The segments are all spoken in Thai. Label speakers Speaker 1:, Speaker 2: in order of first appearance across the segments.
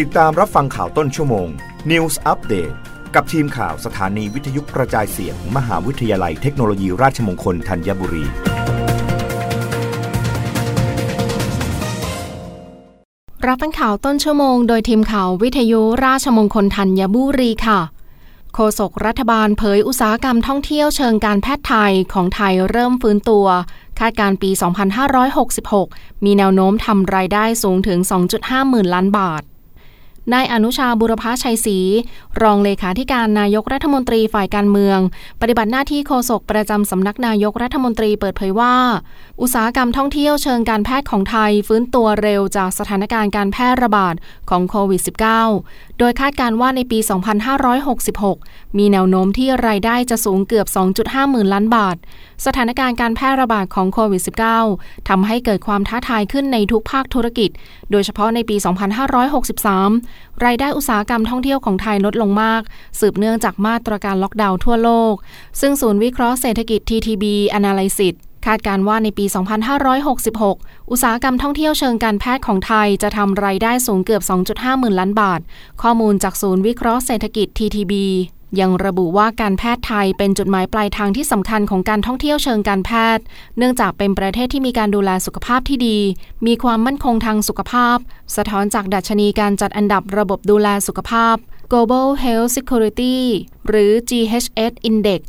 Speaker 1: ติดตามรับฟังข่าวต้นชั่วโมง News Update กับทีมข่าวสถานีวิทยุกระจายเสียงมมหาวิทยาลัยเทคโนโลยีราชมงคลธัญบุรี
Speaker 2: รับฟังข่าวต้นชั่วโมง โดยทีมข่าววิทยุราชมงคลธัญบุรีค่ะ โฆษกรัฐบาลเผยอุตสาหกรรมท่องเที่ยวเชิงการแพทย์ไทยของไทยเริ่มฟื้นตัว คาดการปี 2566 มีแนวโน้มทำรายได้สูงถึง 2.5 หมื่นล้านบาท นายอนุชาบุรพชัยศรีรองเลขาธิการนายกรัฐมนตรีฝ่ายการเมือง ปฏิบัติหน้าที่โฆษกประจำสำนักนายกรัฐมนตรีเปิดเผยว่า อุตสาหกรรมท่องเที่ยวเชิงการแพทย์ของไทย ฟื้นตัวเร็วจากสถานการณ์การแพร่ระบาด ของโควิด -19 โดยคาดการว่าในปี 2566 มีแนวโน้มที่รายได้จะสูงเกือบ 2.5 หมื่นล้านบาท สถานการณ์การแพร่ระบาดของโควิด -19 ทำให้เกิดความท้าทายขึ้นในทุกภาคธุรกิจ โดยเฉพาะในปี 2563 รายได้อุตสาหกรรมท่องเที่ยวของไทยลดลงมาก สืบเนื่องจากมาตรการล็อกดาวน์ทั่วโลก ซึ่งศูนย์วิเคราะห์เศรษฐกิจ TTB Analysis คาดการว่าในปี 2566 อุตสาหกรรมท่องเที่ยวเชิงการแพทย์ของไทยจะทำรายได้สูงเกือบ 2.5 หมื่นล้านบาท ข้อมูลจากศูนย์วิเคราะห์เศรษฐกิจ TTB ยังระบุว่าการแพทย์ไทยเป็นจุดหมายปลายทางที่สำคัญของการท่องเที่ยวเชิงการแพทย์ เนื่องจากเป็นประเทศที่มีการดูแลสุขภาพที่ดี มีความมั่นคงทางสุขภาพ สะท้อนจากดัชนีการจัดอันดับระบบดูแลสุขภาพ Global Health Security หรือ GHS Index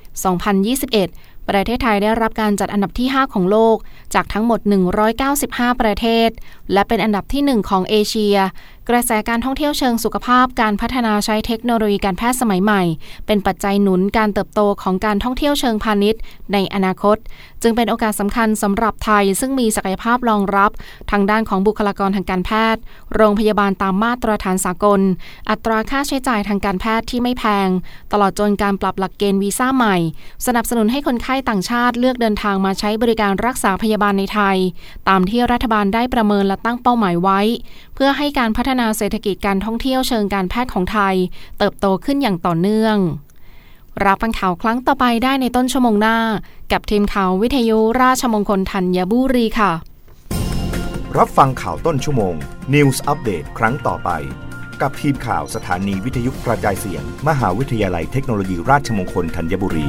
Speaker 2: 2021 ประเทศไทยได้รับการจัดอันดับที่ 5 ของโลก จากทั้งหมด 195 ประเทศ และเป็นอันดับที่ 1 ของเอเชียกระแสการท่องเที่ยวเชิงสุขภาพการพัฒนาใช้เทคโนโลยีการแพทย์สมัยใหม่ เป็นปัจจัยหนุนการเติบโตของการท่องเที่ยวเชิงพาณิชย์ ในอนาคต จึงเป็นโอกาสสำคัญสำหรับไทย ซึ่งมีศักยภาพรองรับ ทางด้านของบุคลากรทางการแพทย์ โรงพยาบาลตามมาตรฐานสากล อัตราค่าใช้จ่ายทางการแพทย์ที่ไม่แพง ตลอดจนการปรับหลักเกณฑ์วีซ่าใหม่ สนับสนุนให้คนไข้ต่างชาติเลือกเดินทางมาใช้บริการรักษาพยาบาลในไทย ตามที่รัฐบาลได้ประเมินและตั้งเป้าหมายไว้ เพื่อให้การพัฒฒนาเศรษฐกิจการท่องเที่ยวเชิงการแพทย์ของไทย เติบโตขึ้นอย่างต่อเนื่อง รับฟังข่าวครั้งต่อไปได้ในต้นชั่วโมงหน้า กับทีมข่าววิทยุราชมงคลธัญบุรีค่ะ
Speaker 1: รับฟังข่าวต้นชั่วโมง News อัปเดตครั้งต่อไป กับทีมข่าวสถานีวิทยุกระจายเสียง มหาวิทยาลัยเทคโนโลยีราชมงคลธัญบุรี